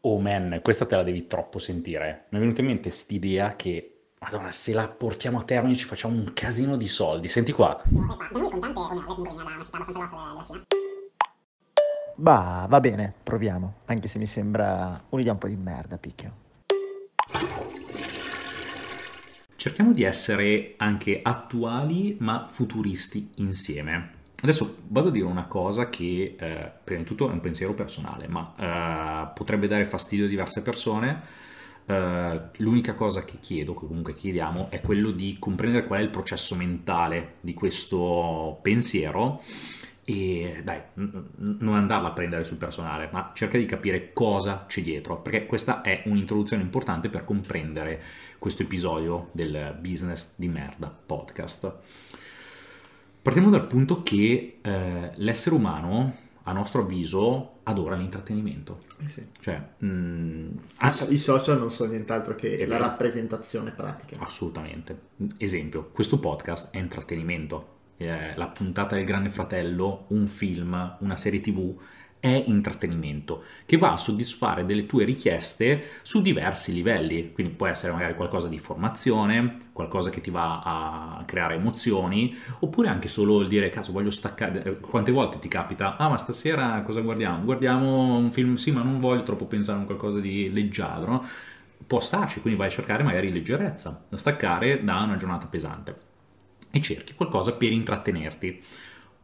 Oh man, questa te la devi troppo sentire. Mi è venuta in mente st'idea che, madonna, se la portiamo a termine ci facciamo un casino di soldi. Senti qua. Bah, va bene, proviamo. Anche se mi sembra un'idea un po' di merda, picchio. Cerchiamo di essere anche attuali ma futuristi insieme. Adesso vado a dire una cosa che eh, prima di tutto è un pensiero personale, ma eh, potrebbe dare fastidio a diverse persone. Eh, l'unica cosa che chiedo, che comunque chiediamo, è quello di comprendere qual è il processo mentale di questo pensiero e dai, n- non andarla a prendere sul personale, ma cerca di capire cosa c'è dietro, perché questa è un'introduzione importante per comprendere questo episodio del Business di Merda podcast. Partiamo dal punto che eh, l'essere umano, a nostro avviso, adora l'intrattenimento. Eh sì. Cioè, mh, I, I social non sono nient'altro che È la vero. rappresentazione pratica. Assolutamente. Esempio, questo podcast è intrattenimento. Eh, la puntata del Grande Fratello, un film, una serie TV è intrattenimento che va a soddisfare delle tue richieste su diversi livelli. Quindi può essere magari qualcosa di formazione, qualcosa che ti va a creare emozioni, oppure anche solo il dire cazzo voglio staccare. Eh, Quante volte ti capita? Ah, ma stasera cosa guardiamo? Guardiamo un film, sì, ma non voglio troppo pensare a un qualcosa di leggiadro, può starci, quindi vai a cercare magari leggerezza, staccare da una giornata pesante e cerchi qualcosa per intrattenerti.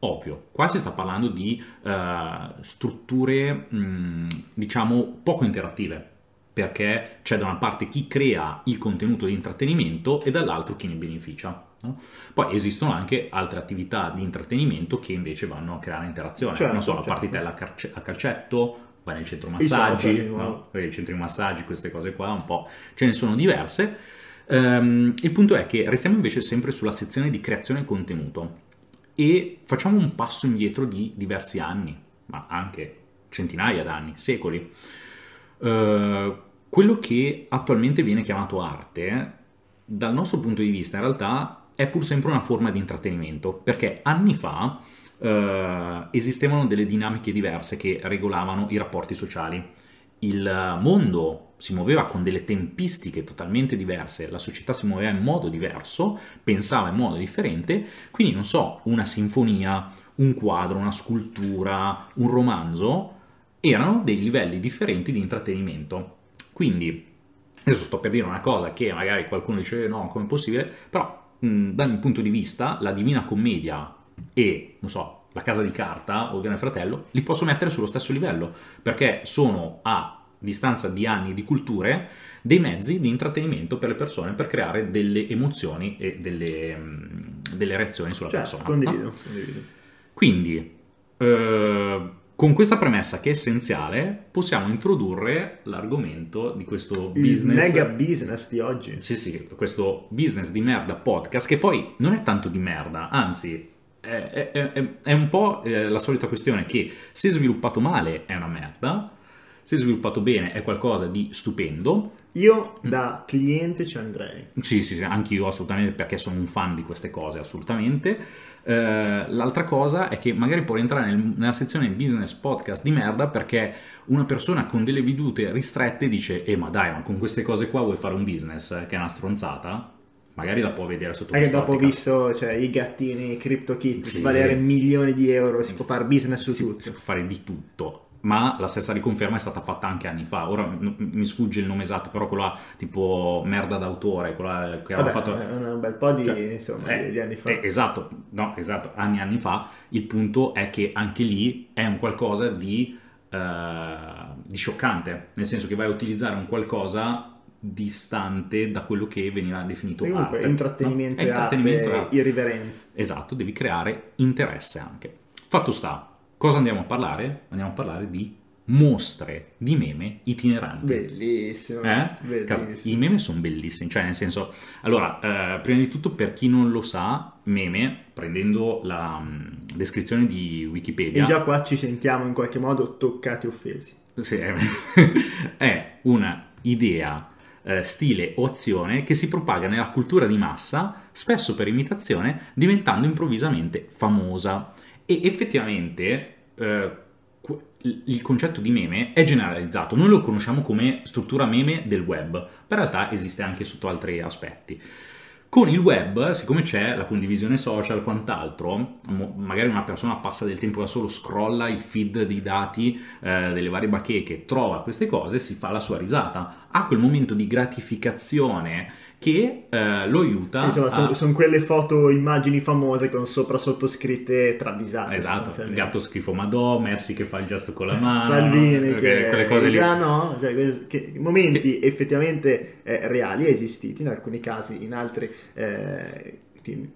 Ovvio, qua si sta parlando di eh, strutture, mh, diciamo, poco interattive, perché c'è da una parte chi crea il contenuto di intrattenimento e dall'altro chi ne beneficia. no? Poi esistono anche altre attività di intrattenimento che invece vanno a creare interazione. Certo, non so, la certo. partitella a, carce- a calcetto, vai nel centro massaggi, no? Vai nei centri massaggi, queste cose qua, un po' ce ne sono diverse. Ehm, il punto è che restiamo invece sempre sulla sezione di creazione contenuto e facciamo un passo indietro di diversi anni, ma anche centinaia d'anni, secoli. Eh, quello che attualmente viene chiamato arte, dal nostro punto di vista, in realtà è pur sempre una forma di intrattenimento, perché anni fa eh, esistevano delle dinamiche diverse che regolavano i rapporti sociali. Il mondo si muoveva con delle tempistiche totalmente diverse, la società si muoveva in modo diverso, pensava in modo differente, quindi non so, una sinfonia, un quadro, una scultura, un romanzo erano dei livelli differenti di intrattenimento. Quindi, adesso sto per dire una cosa che magari qualcuno dice "Eh, no, come è possibile, però mh, dal mio punto di vista la Divina Commedia e, non so, la Casa di Carta o il Grande Fratello li posso mettere sullo stesso livello, perché sono a distanza di anni di culture dei mezzi di intrattenimento per le persone per creare delle emozioni e delle, mh, delle reazioni sulla Certo, persona. no? condivido, condivido. Quindi, eh, con questa premessa che è essenziale, possiamo introdurre l'argomento di questo Il business. mega business di oggi. Sì, sì, questo business di merda podcast, che poi non è tanto di merda, anzi, è, è- è- un po' eh, la solita questione che se sviluppato male è una merda, se sviluppato bene è qualcosa di stupendo. Io Mm. da cliente ci andrei. Sì, sì, sì, anche io assolutamente perché sono un fan di queste cose, assolutamente. Eh, l'altra cosa è che magari può entrare nel- nella sezione business podcast di merda perché una persona con delle vedute ristrette dice eh ma dai, ma con queste cose qua vuoi fare un business eh, che è una stronzata? Magari la può vedere sotto Anche dopo ho visto cioè, i gattini CryptoKit Sì. valere milioni di euro, si può fare business su si, tutto. si può fare di tutto. Ma la stessa riconferma è stata fatta anche anni fa. Ora mi sfugge il nome esatto, però quella tipo merda d'autore, quella che aveva fatto. è un bel po' di, Cioè, insomma, eh, di- di anni fa. eh, esatto, no, esatto, anni e anni fa. Il punto è che anche lì è un qualcosa di, eh, di scioccante, nel senso che vai a utilizzare un qualcosa distante da quello che veniva definito comunque arte. intrattenimento no? e intrattenimento arte, arte. irriverenza. Esatto, devi creare interesse anche. Fatto sta, cosa andiamo a parlare? Andiamo a parlare di mostre di meme itineranti. Bellissimo. Eh? Bellissimo. I meme sono bellissimi, cioè nel senso, allora, eh, prima di tutto per chi non lo sa, meme, prendendo la mh, descrizione di Wikipedia, E già qua ci sentiamo in qualche modo toccati e offesi. sì, è, è una idea, eh, stile o azione che si propaga nella cultura di massa, spesso per imitazione, diventando improvvisamente famosa. E effettivamente, eh, il concetto di meme è generalizzato, noi lo conosciamo come struttura meme del web, ma in realtà esiste anche sotto altri aspetti. Con il web, siccome c'è la condivisione social e quant'altro, magari una persona passa del tempo da solo, scrolla il feed dei dati eh, delle varie bacheche, trova queste cose, si fa la sua risata, ha quel momento di gratificazione che eh, lo aiuta Insomma, a... sono quelle foto, immagini famose con sopra sottoscritte travisate. Esatto, il gatto schifo Madò, Messi che fa il gesto con la mano, Salvini no? che, quelle cose lì. Ah, no, cioè, che- momenti effettivamente eh, reali esistiti in alcuni casi, in altri eh,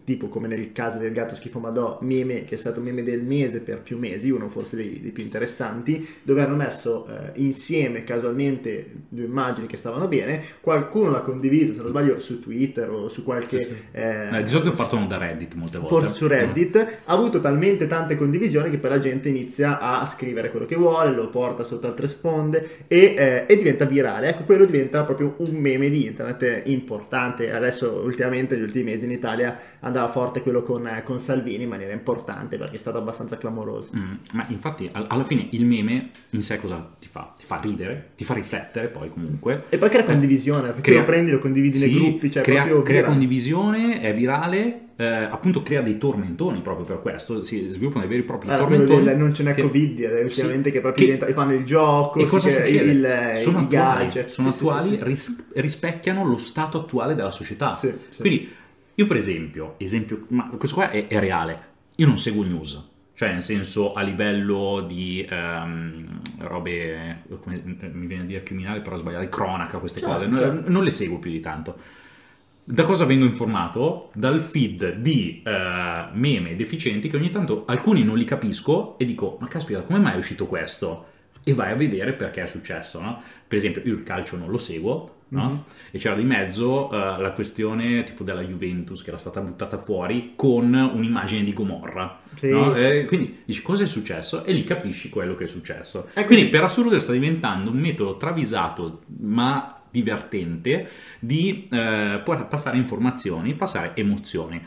tipo come nel caso del gatto schifo Madò, meme che è stato meme del mese per più mesi, uno forse dei, dei più interessanti, dove hanno messo eh, insieme casualmente due immagini che stavano bene, qualcuno l'ha condiviso, se non sbaglio, su Twitter o su qualche... Sì, sì. eh, di solito partono da Reddit molte volte. Forse su Reddit ha avuto talmente tante condivisioni che poi la gente inizia a scrivere quello che vuole, lo porta sotto altre sponde e, eh, e diventa virale. Ecco, quello diventa proprio un meme di internet importante. Adesso, ultimamente, negli ultimi mesi in Italia andava forte quello con, eh, con Salvini in maniera importante perché è stato abbastanza clamoroso. Mm, ma infatti al- alla fine il meme in sé cosa ti fa? Ti fa ridere, ti fa riflettere poi comunque. E poi crea condivisione, perché Crea- lo prendi, lo condividi nei Sì, gruppi, cioè crea, proprio crea virale. condivisione, è virale, eh, appunto crea dei tormentoni proprio per questo, si sviluppano dei veri e propri Allora, quello tormentoni. del non ce n'è che- Covid, eh, sì, ultimamente che proprio che- diventa- fanno il gioco, E sì, cosa succede? il- sono i attuali, gadget, sono sì, sì, attuali, sì, sì. ris- rispecchiano lo stato attuale della società. Sì, sì. Quindi io per esempio, esempio, ma questo qua è, è reale, io non seguo news, cioè nel senso a livello di ehm, robe, come eh, mi viene a dire criminale, però sbagliate, cronaca, queste Certo, cose, non- certo. non le seguo più di tanto. Da cosa vengo informato? Dal feed di eh, meme deficienti che ogni tanto alcuni non li capisco e dico, ma caspita, come mai è uscito questo? E vai a vedere perché è successo, no? Per esempio, io il calcio non lo seguo, no? Mhm. E c'era di mezzo eh, la questione tipo della Juventus che era stata buttata fuori con un'immagine di Gomorra. Sì, no? sì, E sì. quindi dici cosa è successo e lì capisci quello che è successo. Ecco, quindi sì. per assurdo sta diventando un metodo travisato ma divertente di eh, passare informazioni, passare emozioni.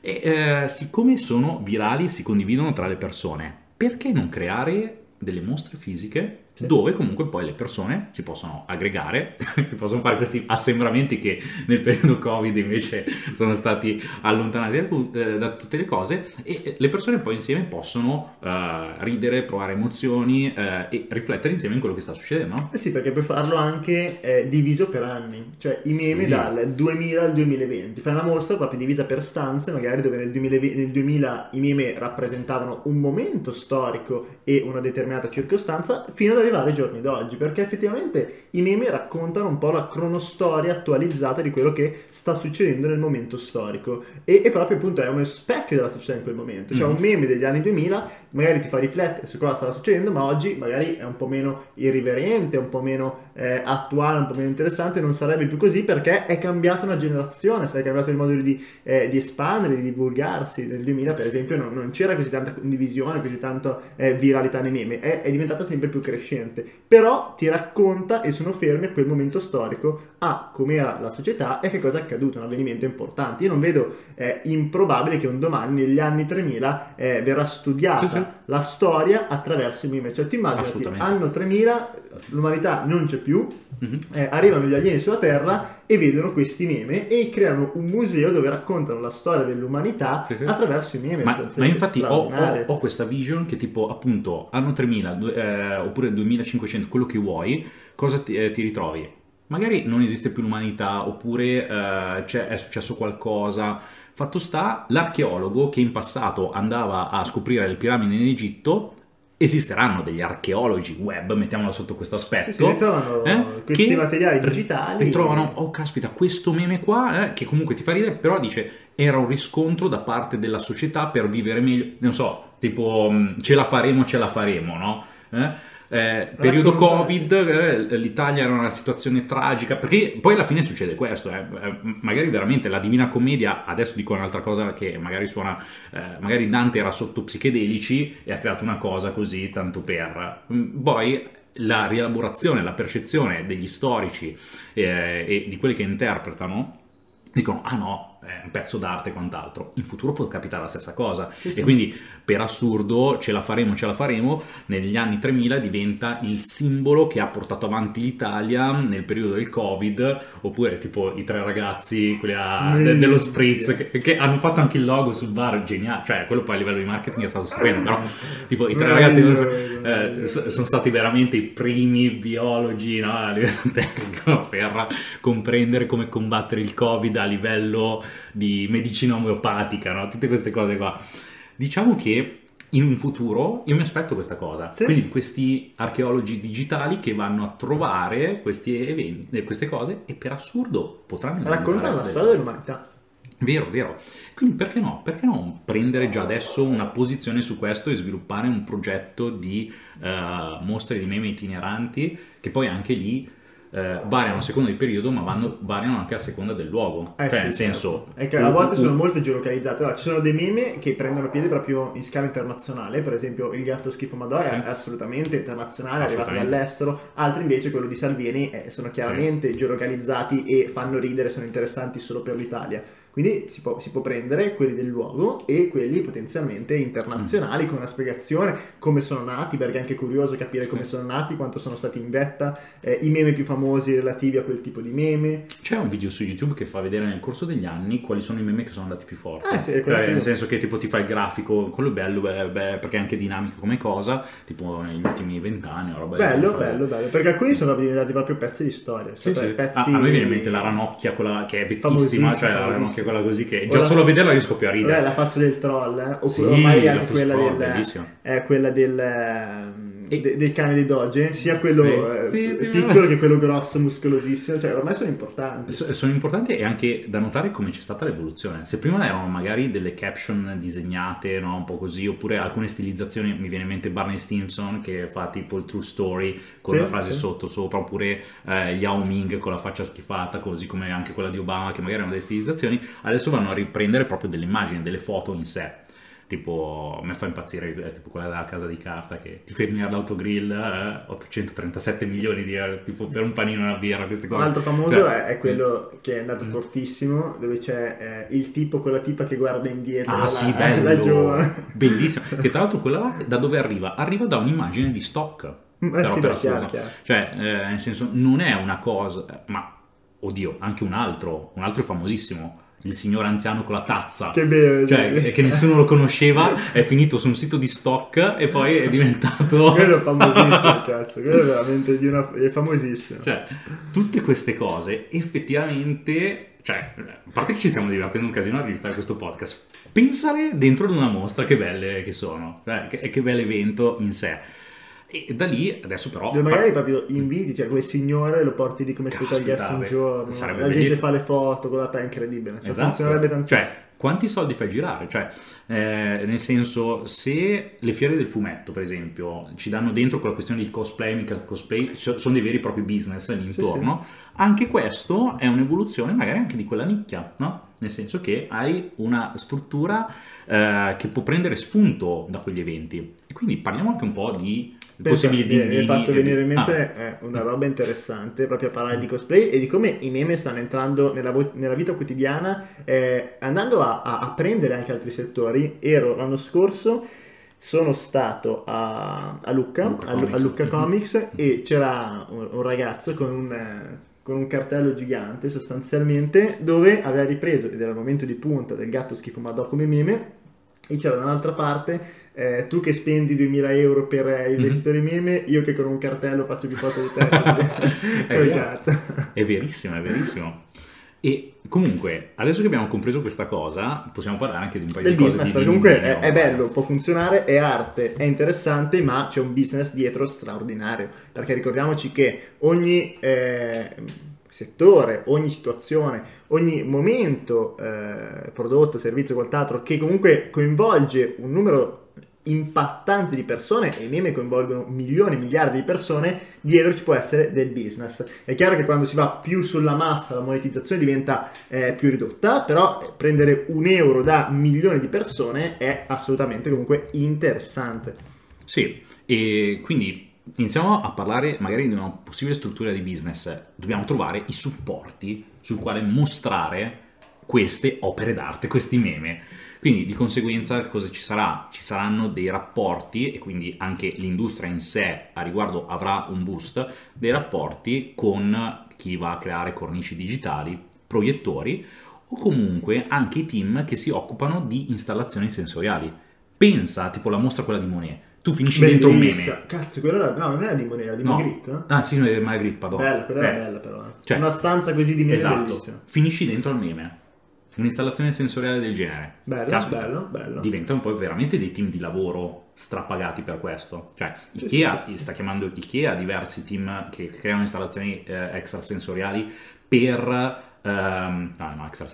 E eh, siccome sono virali e si condividono tra le persone, perché non creare delle mostre fisiche Sì. dove comunque poi le persone si possono aggregare, si possono fare questi assembramenti che nel periodo Covid invece sono stati allontanati da, eh, tutte le cose e le persone poi insieme possono eh, ridere, provare emozioni eh, e riflettere insieme in quello che sta succedendo. no? Eh sì, perché puoi farlo anche eh, diviso per anni, cioè i meme Sì. dal 2000 al 2020. Fai una mostra proprio divisa per stanze, magari dove nel 2020 nel 2000 i meme rappresentavano un momento storico e una determinata circostanza, fino ad arrivare ai giorni d'oggi, perché effettivamente i meme raccontano un po' la cronostoria attualizzata di quello che sta succedendo nel momento storico e, e proprio appunto è uno specchio della società in quel momento. Cioè Mhm. un meme degli anni 2000 magari ti fa riflettere su cosa stava succedendo, ma oggi magari è un po' meno irriverente, un po' meno eh, attuale, un po' meno interessante, non sarebbe più così perché è cambiata una generazione, è cambiato il modo di, eh, di espandere, di divulgarsi. Nel 2000 per esempio non, non c'era così tanta condivisione, così tanta eh, viralità nei meme, è, è diventata sempre più crescente, però ti racconta e sono fermi a quel momento storico a com'era la società e che cosa è accaduto, un avvenimento importante. Io non vedo eh, improbabile che un domani negli anni 3000 eh, verrà studiata Sì, sì. la storia attraverso i meme. Cioè, ti immagini, anno 3000, l'umanità non c'è più, Mhm. eh, arrivano gli alieni sulla Terra e vedono questi meme e creano un museo dove raccontano la storia dell'umanità Sì, attraverso i meme. Ma, ma sostanzialmente infatti ho, ho- ho questa vision che tipo appunto anno 3000 du- eh, oppure 2500, quello che vuoi, cosa ti, eh, ti ritrovi? Magari non esiste più l'umanità oppure eh, c'è- è successo qualcosa. Fatto sta, l'archeologo che in passato andava a scoprire le piramidi in Egitto, esisteranno degli archeologi web, mettiamolo sotto questo aspetto, Sì, ritrovano eh, questi che materiali ri- digitali. Ritrovano, oh caspita, questo meme qua, eh, che comunque ti fa ridere, però dice era un riscontro da parte della società per vivere meglio, non so, tipo mh, ce la faremo, ce la faremo, no? Eh? Eh, periodo Covid, eh, l'Italia era una situazione tragica, perché poi alla fine succede questo, eh, eh, magari veramente la Divina Commedia, adesso dico un'altra cosa che magari suona, eh, magari Dante era sotto psichedelici e ha creato una cosa così, tanto per... Mm, Poi la rielaborazione, la percezione degli storici eh, e di quelli che interpretano dicono ah no è un pezzo d'arte e quant'altro. In futuro può capitare la stessa cosa. Sì, sì. E quindi, per assurdo, ce la faremo, ce la faremo, negli anni 3000 diventa il simbolo che ha portato avanti l'Italia nel periodo del Covid, oppure tipo i tre ragazzi, quelli a- de- dello Spritz, che, che hanno fatto anche il logo sul bar, geniale. Cioè, quello poi a livello di marketing è stato stupendo, però tipo i tre ragazzi eh, sono stati veramente i primi biologi no, a livello tecnico per comprendere come combattere il covid a livello di medicina omeopatica, no? tutte queste cose qua. Diciamo che in un futuro io mi aspetto questa cosa, Sì. quindi questi archeologi digitali che vanno a trovare questi eventi, eh, queste cose e per assurdo potranno Raccontano inventare la storia dell'umanità. Vero, vero. Quindi perché no? Perché non prendere già adesso una posizione su questo e sviluppare un progetto di eh, mostre di meme itineranti che poi anche lì eh, variano a seconda del periodo ma vanno- variano anche a seconda del luogo. Eh cioè, sì, nel senso... certo. È che a volte sono molto geolocalizzate. Allora, ci sono dei meme che prendono piede proprio in scala internazionale, per esempio il gatto schifo Madonna Sì. è assolutamente internazionale, è arrivato Assolutamente. dall'estero, altri invece quello di Salvieni eh, sono chiaramente geolocalizzati e fanno ridere, sono interessanti solo per l'Italia. Quindi si può, si può prendere quelli del luogo e quelli potenzialmente internazionali con una spiegazione come sono nati, perché è anche curioso capire come Sì. sono nati, quanto sono stati in vetta, eh, i meme più famosi relativi a quel tipo di meme. C'è un video su YouTube che fa vedere nel corso degli anni quali sono i meme che sono andati più forti. Ah, sì, quello Cioè, che- nel senso che tipo ti fa il grafico, quello è bello beh, beh, perché è anche dinamico come cosa, tipo negli ultimi vent'anni roba Bello, genere. bello, bello, perché alcuni sono diventati proprio pezzi di storia. Sì, Cioè, sì. pezzi... A, a me viene in mente la ranocchia, quella che è vecchissima, cioè la ranocchia. Quella così che già la- solo a vederla io scoppio a ridere. la faccia del troll, eh? oppure Sì, ormai la anche quella Troll, del, è quella del, ehm, E- de- del cane di Doge, sia quello eh, Sì, sì, sì, piccolo no. che quello grosso, muscolosissimo, cioè ormai sono importanti. So- Sono importanti e anche da notare come c'è stata l'evoluzione. Se prima erano magari delle caption disegnate, no, un po' così, oppure alcune stilizzazioni, mi viene in mente Barney Stinson che fa tipo il true story con Sì, la frase sì. sotto sopra, oppure eh, Yao Ming con la faccia schifata, così come anche quella di Obama, che magari erano delle stilizzazioni, adesso vanno a riprendere proprio delle immagini, delle foto in sé. Tipo, a me fa impazzire eh, tipo quella della casa di carta che ti fermi all'autogrill, eh, 837 milioni di euro, tipo per un panino e una birra, queste Un cose. altro famoso Cioè, è, è quello che è andato Mm. fortissimo, dove c'è eh, il tipo con la tipa che guarda indietro, Ah la, sì, la bello, giovane. bellissimo. Che tra l'altro quella là, da dove arriva? Arriva da un'immagine di stock. Eh Però sì, per assurdo. Cioè, eh, nel senso, non è una cosa, ma oddio, anche un altro, un altro è famosissimo, il signor anziano con la tazza. Che bello. Cioè, che nessuno lo conosceva, è finito su un sito di stock e poi è diventato... quello è famosissimo, cazzo, quello è veramente di una... è famosissimo. Cioè, tutte queste cose effettivamente, cioè, a parte che ci stiamo divertendo un casino a registrare questo podcast, pensale dentro ad una mostra che belle che sono, cioè, che, che bel evento in sé. E da lì, adesso però... Dove magari proprio invidi, cioè quel signore lo porti lì come Caspita, guest un giorno, sarebbe la gente bellissimo. fa le foto con la ta incredibile, cioè Esatto. funzionerebbe tantissimo. Cioè, quanti soldi fai girare? Cioè, eh, nel senso, se le fiere del fumetto, per esempio, ci danno dentro quella questione di cosplay, mica cosplay, so- sono dei veri e propri business lì intorno, anche questo è un'evoluzione magari anche di quella nicchia, no? Nel senso che hai una struttura eh, che può prendere spunto da quegli eventi. E quindi parliamo anche un po' di Pensa, possibili mi mi dindini hai fatto di- venire in mente Ah, eh, una roba interessante proprio a parlare di cosplay e di come i meme stanno entrando nella, vo- nella vita quotidiana, eh, andando a, a- a prendere anche altri settori. Ero l'anno scorso, sono stato a, a Lucca, Lucca a, Comics. Lucca Mhm. Comics e c'era un, un ragazzo con un, eh, con un cartello gigante sostanzialmente dove aveva ripreso, ed era il momento di punta del gatto schifo Madò come meme, e c'era dall'altra parte eh, tu che spendi 2000 euro per eh, Mhm. investire in meme, io che con un cartello faccio più foto di te. È gatto. È verissimo, è verissimo. E comunque, adesso che abbiamo compreso questa cosa, possiamo parlare anche di un paio Del di cose business, di perché comunque è, è bello, può funzionare, è arte, è interessante, ma c'è un business dietro straordinario. Perché ricordiamoci che ogni eh, settore, ogni situazione, ogni momento, eh, prodotto, servizio, quant'altro, che comunque coinvolge un numero impattante di persone e i meme coinvolgono milioni, miliardi di persone, dietro ci può essere del business. È chiaro che quando si va più sulla massa la monetizzazione diventa eh, più ridotta, però eh, prendere un euro da milioni di persone è assolutamente comunque interessante. Sì, e quindi iniziamo a parlare magari di una possibile struttura di business. Dobbiamo trovare i supporti sul quale mostrare queste opere d'arte, questi meme. Quindi di conseguenza cosa ci sarà? Ci saranno dei rapporti e quindi anche l'industria in sé a riguardo avrà un boost, dei rapporti con chi va a creare cornici digitali, proiettori o comunque anche i team che si occupano di installazioni sensoriali. Pensa, tipo la mostra quella di Monet, tu finisci dentro un Bellissima. meme. Cazzo, quella era, no, non era di Monera, era di No. Magritte. Ah sì, no, è Magritte, pardon. Bella, quella era Eh, bella però. eh. cioè, Una stanza così di meme Esatto, bellissima. finisci dentro al meme. Un'installazione sensoriale del genere. Bello, Caspita, bello, bello. Diventano poi veramente dei team di lavoro strapagati per questo. Cioè, Ikea sta chiamando Ikea diversi team che creano installazioni eh, extrasensoriali per ehm, no, no, cioè,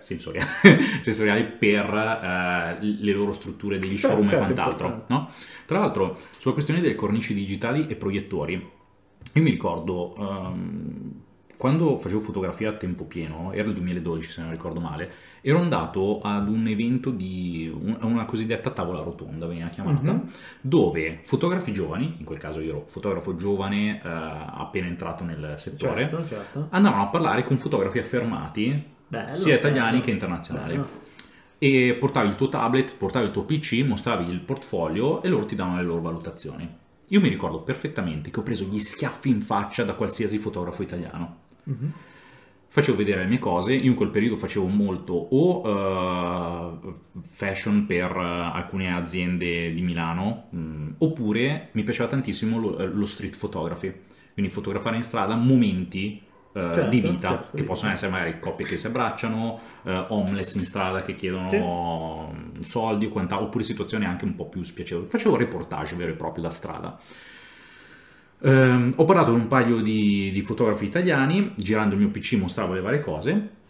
sensoriali, sensoriali per eh, le loro strutture degli Certo, showroom certo, e quant'altro. importante. no? Tra l'altro, sulla questione delle cornici digitali e proiettori, io mi ricordo ehm, quando facevo fotografia a tempo pieno, era il 2012 se non ricordo male, ero andato ad un evento di un- una cosiddetta tavola rotonda, veniva chiamata, Mhm. dove fotografi giovani, in quel caso io ero fotografo giovane eh, appena entrato nel settore, Certo, certo. andavano a parlare con fotografi affermati, Bello, sia italiani bello. che internazionali. Bello. E portavi il tuo tablet, portavi il tuo PC, mostravi il portfolio e loro ti davano le loro valutazioni. Io mi ricordo perfettamente che ho preso gli schiaffi in faccia da qualsiasi fotografo italiano. Mhm. Facevo vedere le mie cose, io in quel periodo facevo molto o eh, fashion per eh, alcune aziende di Milano, mh, oppure mi piaceva tantissimo lo, eh, lo street photography, quindi fotografare in strada momenti Certo, di vita, certo, che possono vita. essere magari coppie che si abbracciano, homeless in strada che chiedono soldi o quant'altro, oppure situazioni anche un po' più spiacevoli. Facevo reportage vero e proprio da strada. Ehm, ho parlato con un paio di, di fotografi italiani, girando il mio PC mostravo le varie cose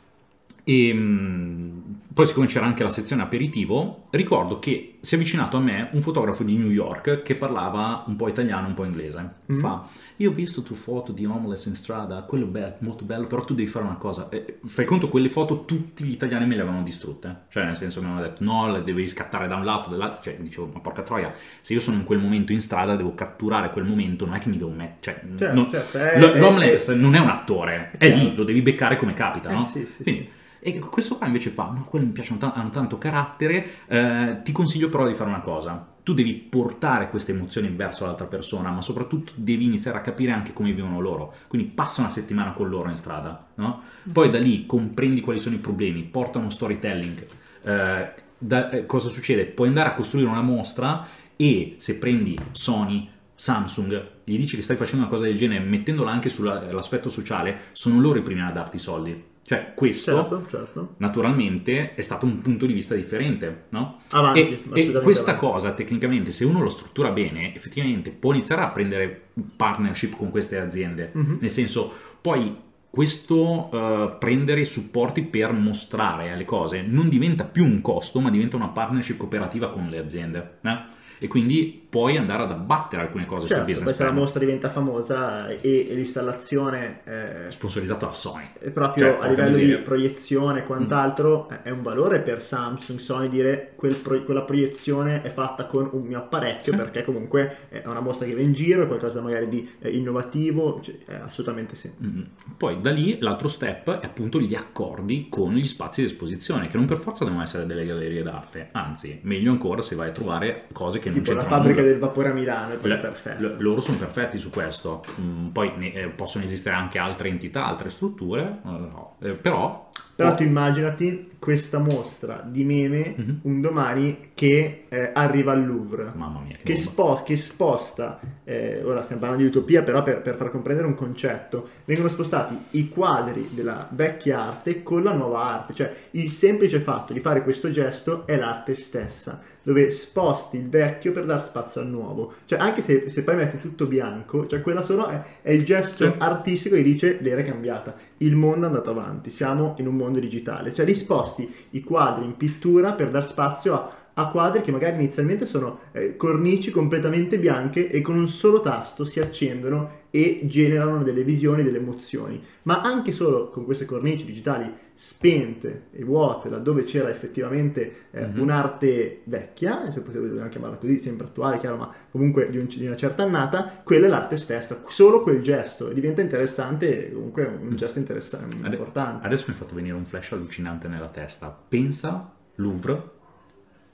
e mm, poi siccome c'era anche la sezione aperitivo, ricordo che si è avvicinato a me un fotografo di New York che parlava un po' italiano, un po' inglese. Mm. Fa, io ho visto tue foto di homeless in strada, quello è be- molto bello, però tu devi fare una cosa. Eh, fai conto, quelle foto tutti gli italiani me le avevano distrutte. Cioè, nel senso, mi avevano detto, no, le devi scattare da un lato, dall'altro. Cioè, dicevo, ma porca troia, se io sono in quel momento in strada, devo catturare quel momento, non è che mi devo mettere... Cioè, Certo, non- certo, è- lo- è- l'homeless non è un attore, è lì, lo devi beccare come capita, Eh, no? sì, sì, Quindi, E questo qua invece fa, no, quelli mi piacciono, hanno tanto carattere, eh, ti consiglio però di fare una cosa, tu devi portare queste emozioni verso l'altra persona, ma soprattutto devi iniziare a capire anche come vivono loro, quindi passa una settimana con loro in strada, no? Poi da lì comprendi quali sono i problemi, porta uno storytelling, eh, da- eh, cosa succede? Puoi andare a costruire una mostra e se prendi Sony, Samsung, gli dici che stai facendo una cosa del genere, mettendola anche sull'aspetto sociale, sono loro i primi a darti i soldi. Cioè, questo Certo, certo. naturalmente è stato un punto di vista differente, no? Avanti, E, e questa avanti. cosa, tecnicamente, se uno lo struttura bene, effettivamente può iniziare a prendere partnership con queste aziende. Mhm. Nel senso, poi questo eh, prendere i supporti per mostrare le cose non diventa più un costo, ma diventa una partnership cooperativa con le aziende. eh? E quindi puoi andare ad abbattere alcune cose sul Certo, business poi se la plan. mostra diventa famosa e, e l'installazione eh, Sponsorizzato da Sony. è proprio Cioè, a livello miseria. di proiezione e quant'altro eh, è un valore per Samsung, Sony dire quel pro- quella proiezione è fatta con un mio apparecchio Sì. perché comunque è una mostra che va in giro, è qualcosa magari di eh, innovativo, cioè, eh, assolutamente sì. Mm. Poi da lì l'altro step è appunto gli accordi con gli spazi di esposizione, che non per forza devono essere delle gallerie d'arte, anzi, meglio ancora se vai a trovare cose che non Tipo la c'entrano fabbrica del vapore a Milano è proprio l- loro sono perfetti su questo. Mm, poi ne- eh, possono esistere anche altre entità, altre strutture, no. Eh, però... Però oh, tu immaginati questa mostra di meme Mhm. un domani che eh, arriva al Louvre. Mamma mia, che, che, spo- che sposta, eh, ora stiamo parlando di utopia, però per, per far comprendere un concetto, vengono spostati i quadri della vecchia arte con la nuova arte, cioè il semplice fatto di fare questo gesto è l'arte stessa, dove sposti il vecchio per dar spazio al nuovo, cioè anche se, se poi metti tutto bianco, cioè quella solo è, è il gesto Sì. artistico che dice l'era è cambiata, il mondo è andato avanti, siamo in un mondo digitale, cioè risposti i quadri in pittura per dar spazio a a quadri che magari inizialmente sono eh, cornici completamente bianche e con un solo tasto si accendono e generano delle visioni, delle emozioni. Ma anche solo con queste cornici digitali spente e vuote, laddove c'era effettivamente eh, Mhm. un'arte vecchia, se possiamo chiamarla così, sempre attuale, chiaro, ma comunque di, un- di una certa annata, quella è l'arte stessa, solo quel gesto, e diventa interessante, comunque un gesto interessante, Ade- importante. Adesso mi è fatto venire un flash allucinante nella testa. Pensa Louvre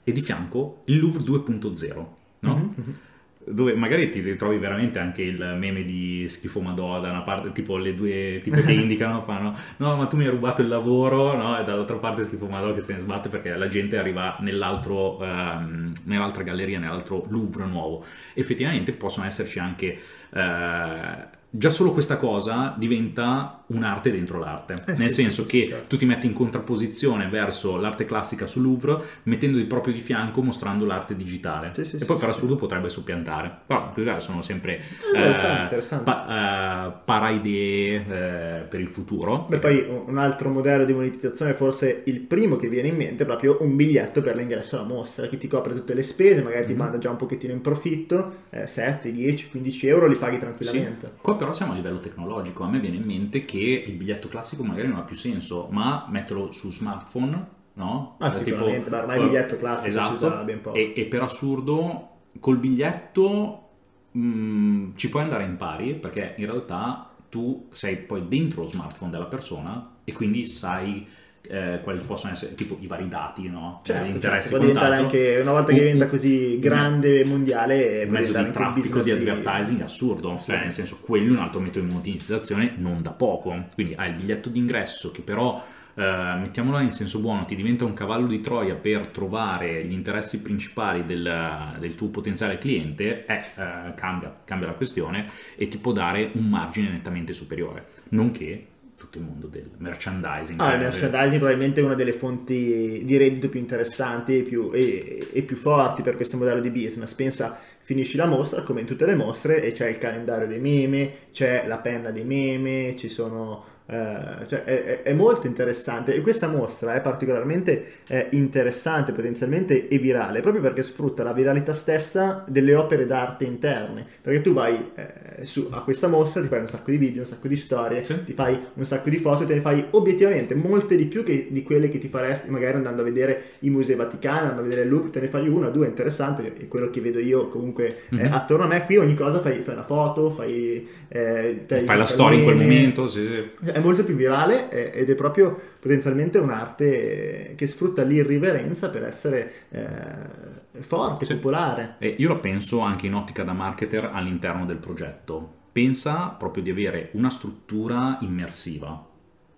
e di fianco il Louvre 2.0, no? Mhm, mhm. Dove magari ti ritrovi veramente anche il meme di schifo Madò da una parte, tipo le due tipe che indicano, fanno no ma tu mi hai rubato il lavoro, no? E dall'altra parte schifo Madò che se ne sbatte perché la gente arriva nell'altro, ehm, nell'altra galleria, nell'altro Louvre nuovo. Effettivamente possono esserci anche... eh, già solo questa cosa diventa un'arte dentro l'arte, Eh, nel sì, senso sì, che certo. tu ti metti in contrapposizione verso l'arte classica su Louvre, mettendoti proprio di fianco mostrando l'arte digitale. Sì, sì, e poi per assurdo potrebbe soppiantare. Però sono sempre Interessante, eh, interessante. pa- eh, para-idee eh, per il futuro. Beh, poi un altro modello di monetizzazione, forse il primo che viene in mente, è proprio un biglietto per l'ingresso alla mostra, che ti copre tutte le spese, magari ti Mhm. manda già un pochettino in profitto, eh, 7, 10, 15 euro li paghi tranquillamente. Qua però siamo a livello tecnologico, a me viene in mente che il biglietto classico magari non ha più senso, ma metterlo su smartphone, no? Ah, Eh, sicuramente, ma ormai il biglietto classico si esatto, usa ben poco. E, e per assurdo col biglietto mh, ci puoi andare in pari perché in realtà tu sei poi dentro lo smartphone della persona e quindi sai eh, quali possono essere tipo i vari dati, no? Certo, Gli certo, può diventare anche, una volta che diventa così grande e mondiale, un mezzo di traffico di advertising assurdo, cioè Assurdo. nel senso quello è un altro metodo di monetizzazione non da poco, quindi hai il biglietto d'ingresso che però eh, mettiamola in senso buono, ti diventa un cavallo di Troia per trovare gli interessi principali del, del tuo potenziale cliente, eh, eh, cambia, cambia la questione e ti può dare un margine nettamente superiore, nonché tutto il mondo del merchandising. Ah, il merchandising probabilmente è una delle fonti di reddito più interessanti e più, e- e più forti per questo modello di business. Pensa, finisci la mostra come in tutte le mostre e c'è il calendario dei meme, c'è la penna dei meme, ci sono... eh, cioè è, è- è molto interessante e questa mostra è particolarmente eh, interessante potenzialmente e virale proprio perché sfrutta la viralità stessa delle opere d'arte interne perché tu vai eh, su, a questa mostra ti fai un sacco di video un sacco di storie Sì. ti fai un sacco di foto e te ne fai obiettivamente molte di più che di quelle che ti faresti magari andando a vedere i musei vaticani, andando a vedere il Louvre, te ne fai una, due interessante e quello che vedo io comunque Mhm. attorno a me qui ogni cosa fai, fai una foto, fai, eh, Fai la storia in quel momento, sì, sì. È molto più virale eh, ed è proprio potenzialmente un'arte che sfrutta l'irriverenza per essere eh, forte, Sì. popolare. E io la penso anche in ottica da marketer all'interno del progetto. Pensa proprio di avere una struttura immersiva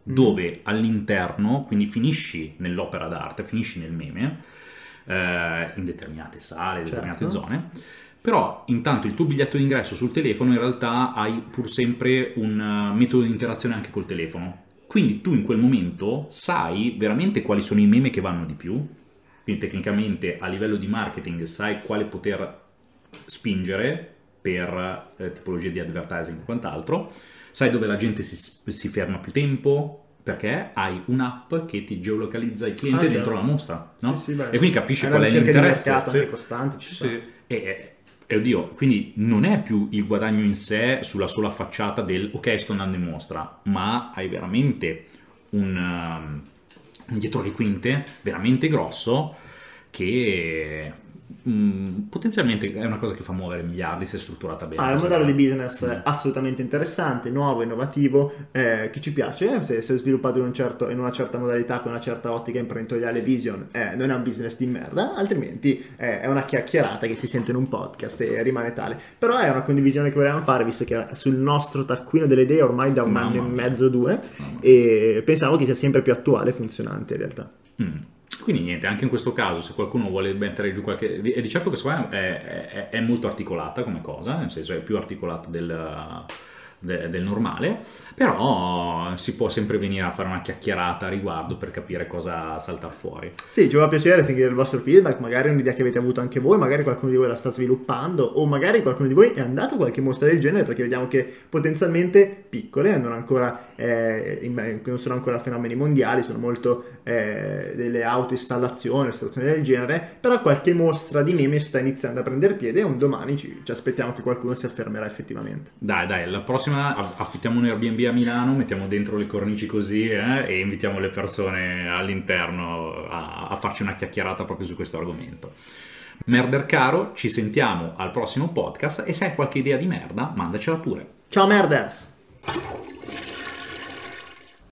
Mm. dove all'interno, quindi finisci nell'opera d'arte, finisci nel meme, eh, in determinate sale, in determinate Certo. zone, però intanto il tuo biglietto d'ingresso sul telefono in realtà hai pur sempre un eh, metodo di interazione anche col telefono. Quindi tu in quel momento sai veramente quali sono i meme che vanno di più, quindi tecnicamente a livello di marketing sai quale poter spingere per eh, tipologie di advertising e quant'altro, sai dove la gente si, si ferma più tempo, perché hai un'app che ti geolocalizza il cliente Ah, dentro la mostra, no? Sì, sì, e quindi capisci è qual è ricerca di l'interesse. mercato anche costante, ci Sì, sì. E, e oddio, quindi non è più il guadagno in sé sulla sola facciata del ok sto andando in mostra, ma hai veramente un, um, un dietro le quinte veramente grosso che potenzialmente è una cosa che fa muovere miliardi se è strutturata bene. Ah, è un modello di business Mm. assolutamente interessante, nuovo, innovativo, eh, che ci piace, se, se è sviluppato in, un certo- in una certa modalità, con una certa ottica imprenditoriale vision, eh, non è un business di merda, altrimenti eh, è una chiacchierata che si sente in un podcast e rimane tale. Però è una condivisione che volevamo fare, visto che era sul nostro taccuino delle idee ormai da un Mamma anno e mia. mezzo, due, Mamma e pensavo che sia sempre più attuale e funzionante in realtà. Mm. Quindi niente, anche in questo caso, se qualcuno vuole mettere giù qualche... E di certo questa qua è, è- è molto articolata come cosa, nel senso è più articolata del, de- del normale, però si può sempre venire a fare una chiacchierata a riguardo per capire cosa saltare fuori. Sì, ci fa piacere sentire il vostro feedback, magari è un'idea che avete avuto anche voi, magari qualcuno di voi la sta sviluppando o magari qualcuno di voi è andato a qualche mostra del genere perché vediamo che potenzialmente piccole, non, ancora, eh, in- non sono ancora fenomeni mondiali, sono molto eh, delle autoinstallazioni, situazioni del genere, però qualche mostra di meme sta iniziando a prendere piede e un domani ci, ci aspettiamo che qualcuno si affermerà effettivamente. Dai, dai, la prossima aff- affittiamo un Airbnb a Milano, mettiamo dentro le cornici così eh, e invitiamo le persone all'interno a, a farci una chiacchierata proprio su questo argomento. Merder caro, ci sentiamo al prossimo podcast e se hai qualche idea di merda, mandacela pure. Ciao merders!